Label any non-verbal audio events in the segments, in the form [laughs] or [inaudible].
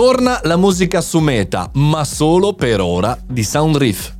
Torna la musica su Meta, ma solo per ora di Soundriff.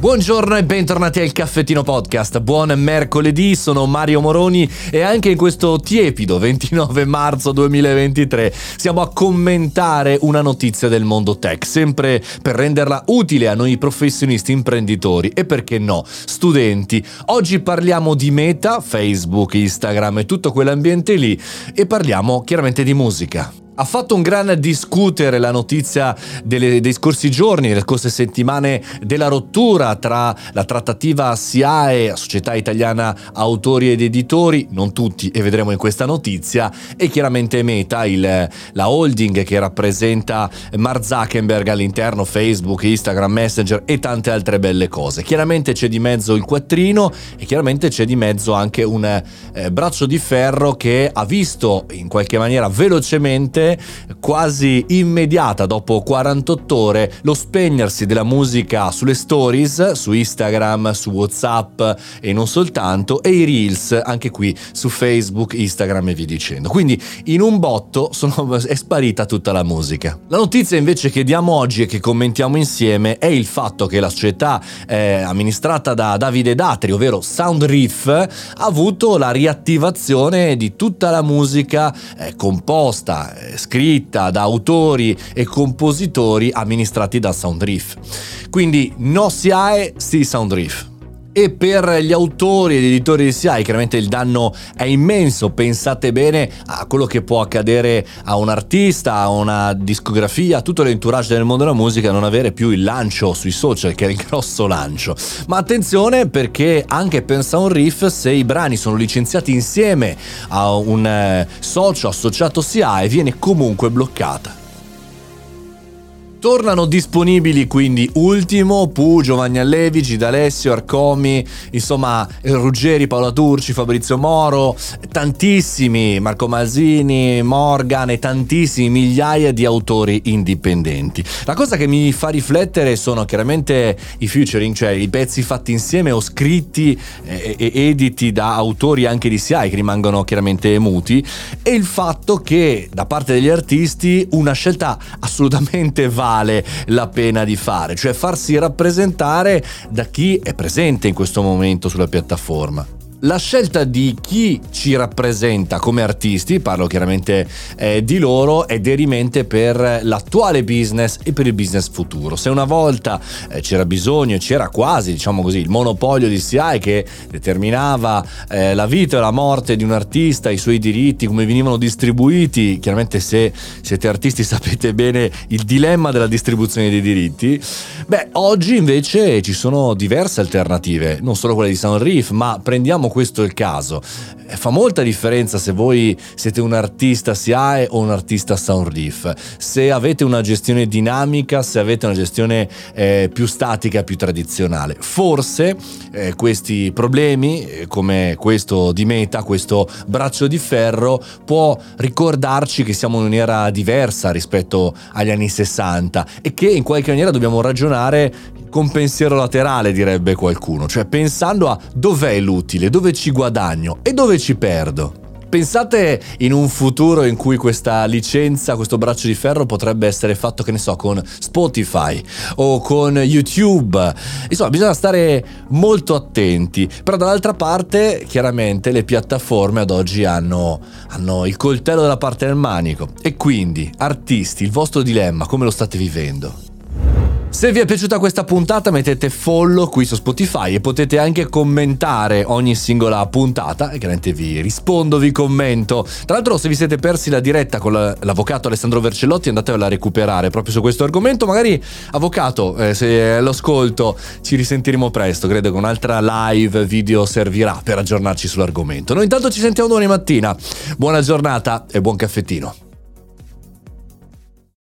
Buongiorno e bentornati al Caffettino Podcast. Buon mercoledì, sono Mario Moroni e anche in questo tiepido 29 marzo 2023 siamo a commentare una notizia del mondo tech, sempre per renderla utile a noi professionisti imprenditori e perché no, studenti. Oggi parliamo di Meta, Facebook, Instagram e tutto quell'ambiente lì e parliamo chiaramente di musica. Ha fatto un gran discutere la notizia delle, dei scorsi giorni, delle scorse settimane, della rottura tra la trattativa SIAE, Società Italiana Autori ed Editori, non tutti e vedremo in questa notizia, e chiaramente Meta, il, la holding che rappresenta Mark Zuckerberg all'interno, Facebook, Instagram, Messenger e tante altre belle cose. Chiaramente c'è di mezzo il quattrino e chiaramente c'è di mezzo anche un eh, braccio di ferro che ha visto in qualche maniera velocemente quasi immediata dopo 48 ore lo spegnersi della musica sulle stories, su Instagram, su Whatsapp e non soltanto, e i reels anche qui su Facebook, Instagram e via dicendo. Quindi in un botto sono, [laughs] è sparita tutta la musica. La notizia invece che diamo oggi e che commentiamo insieme è il fatto che la società eh, amministrata da Davide Datri, ovvero Soundriff, ha avuto la riattivazione di tutta la musica eh, composta, eh, scritta da autori e compositori amministrati da Soundriff. Quindi no SIAE, sì Soundriff e per gli autori ed editori di SIAE chiaramente il danno è immenso, pensate bene a quello che può accadere a un artista, a una discografia, a tutto l'entourage del mondo della musica non avere più il lancio sui social che è il grosso lancio. Ma attenzione perché anche pensa un riff se i brani sono licenziati insieme a un eh, socio associato SIAE viene comunque bloccata. Tornano disponibili quindi Ultimo, Pu, Giovanni Allevi, Gidalessio, Arcomi, insomma Ruggeri, Paola Turci, Fabrizio Moro, tantissimi, Marco Masini, Morgan e tantissimi migliaia di autori indipendenti. La cosa che mi fa riflettere sono chiaramente i featuring, cioè i pezzi fatti insieme o scritti e editi da autori anche di SIAI che rimangono chiaramente muti e il fatto che da parte degli artisti una scelta assolutamente [laughs] valida vale la pena di fare, cioè farsi rappresentare da chi è presente in questo momento sulla piattaforma la scelta di chi ci rappresenta come artisti, parlo chiaramente eh, di loro, è derimente per l'attuale business e per il business futuro. Se una volta eh, c'era bisogno, c'era quasi, diciamo così, il monopolio di CI che determinava eh, la vita e la morte di un artista, i suoi diritti, come venivano distribuiti, chiaramente se siete artisti [laughs] sapete bene il dilemma della distribuzione dei diritti, beh, oggi invece ci sono diverse alternative, non solo quelle di Sound Reef, ma prendiamo questo il caso. Eh, fa molta differenza se voi siete un artista SIAE o un artista Soundriff, se avete una gestione dinamica, se avete una gestione eh, più statica, più tradizionale. Forse eh, questi problemi, eh, come questo di Meta, questo braccio di ferro, può ricordarci che siamo in un'era diversa rispetto agli anni 60 e che in qualche maniera dobbiamo ragionare con pensiero laterale, direbbe qualcuno, cioè pensando a dov'è l'utile, dove ci guadagno e dove ci perdo. Pensate in un futuro in cui questa licenza, questo braccio di ferro potrebbe essere fatto, che ne so, con Spotify o con YouTube. Insomma, bisogna stare molto attenti. Però dall'altra parte, chiaramente, le piattaforme ad oggi hanno, hanno il coltello dalla parte del manico. E quindi, artisti, il vostro dilemma, come lo state vivendo? Se vi è piaciuta questa puntata mettete follow qui su Spotify e potete anche commentare ogni singola puntata e chiaramente vi rispondo, vi commento. Tra l'altro se vi siete persi la diretta con l'avvocato Alessandro Vercellotti andatevela a recuperare proprio su questo argomento. Magari avvocato, eh, se lo ascolto ci risentiremo presto, credo che un'altra live video servirà per aggiornarci sull'argomento. Noi intanto ci sentiamo domani mattina. Buona giornata e buon caffettino.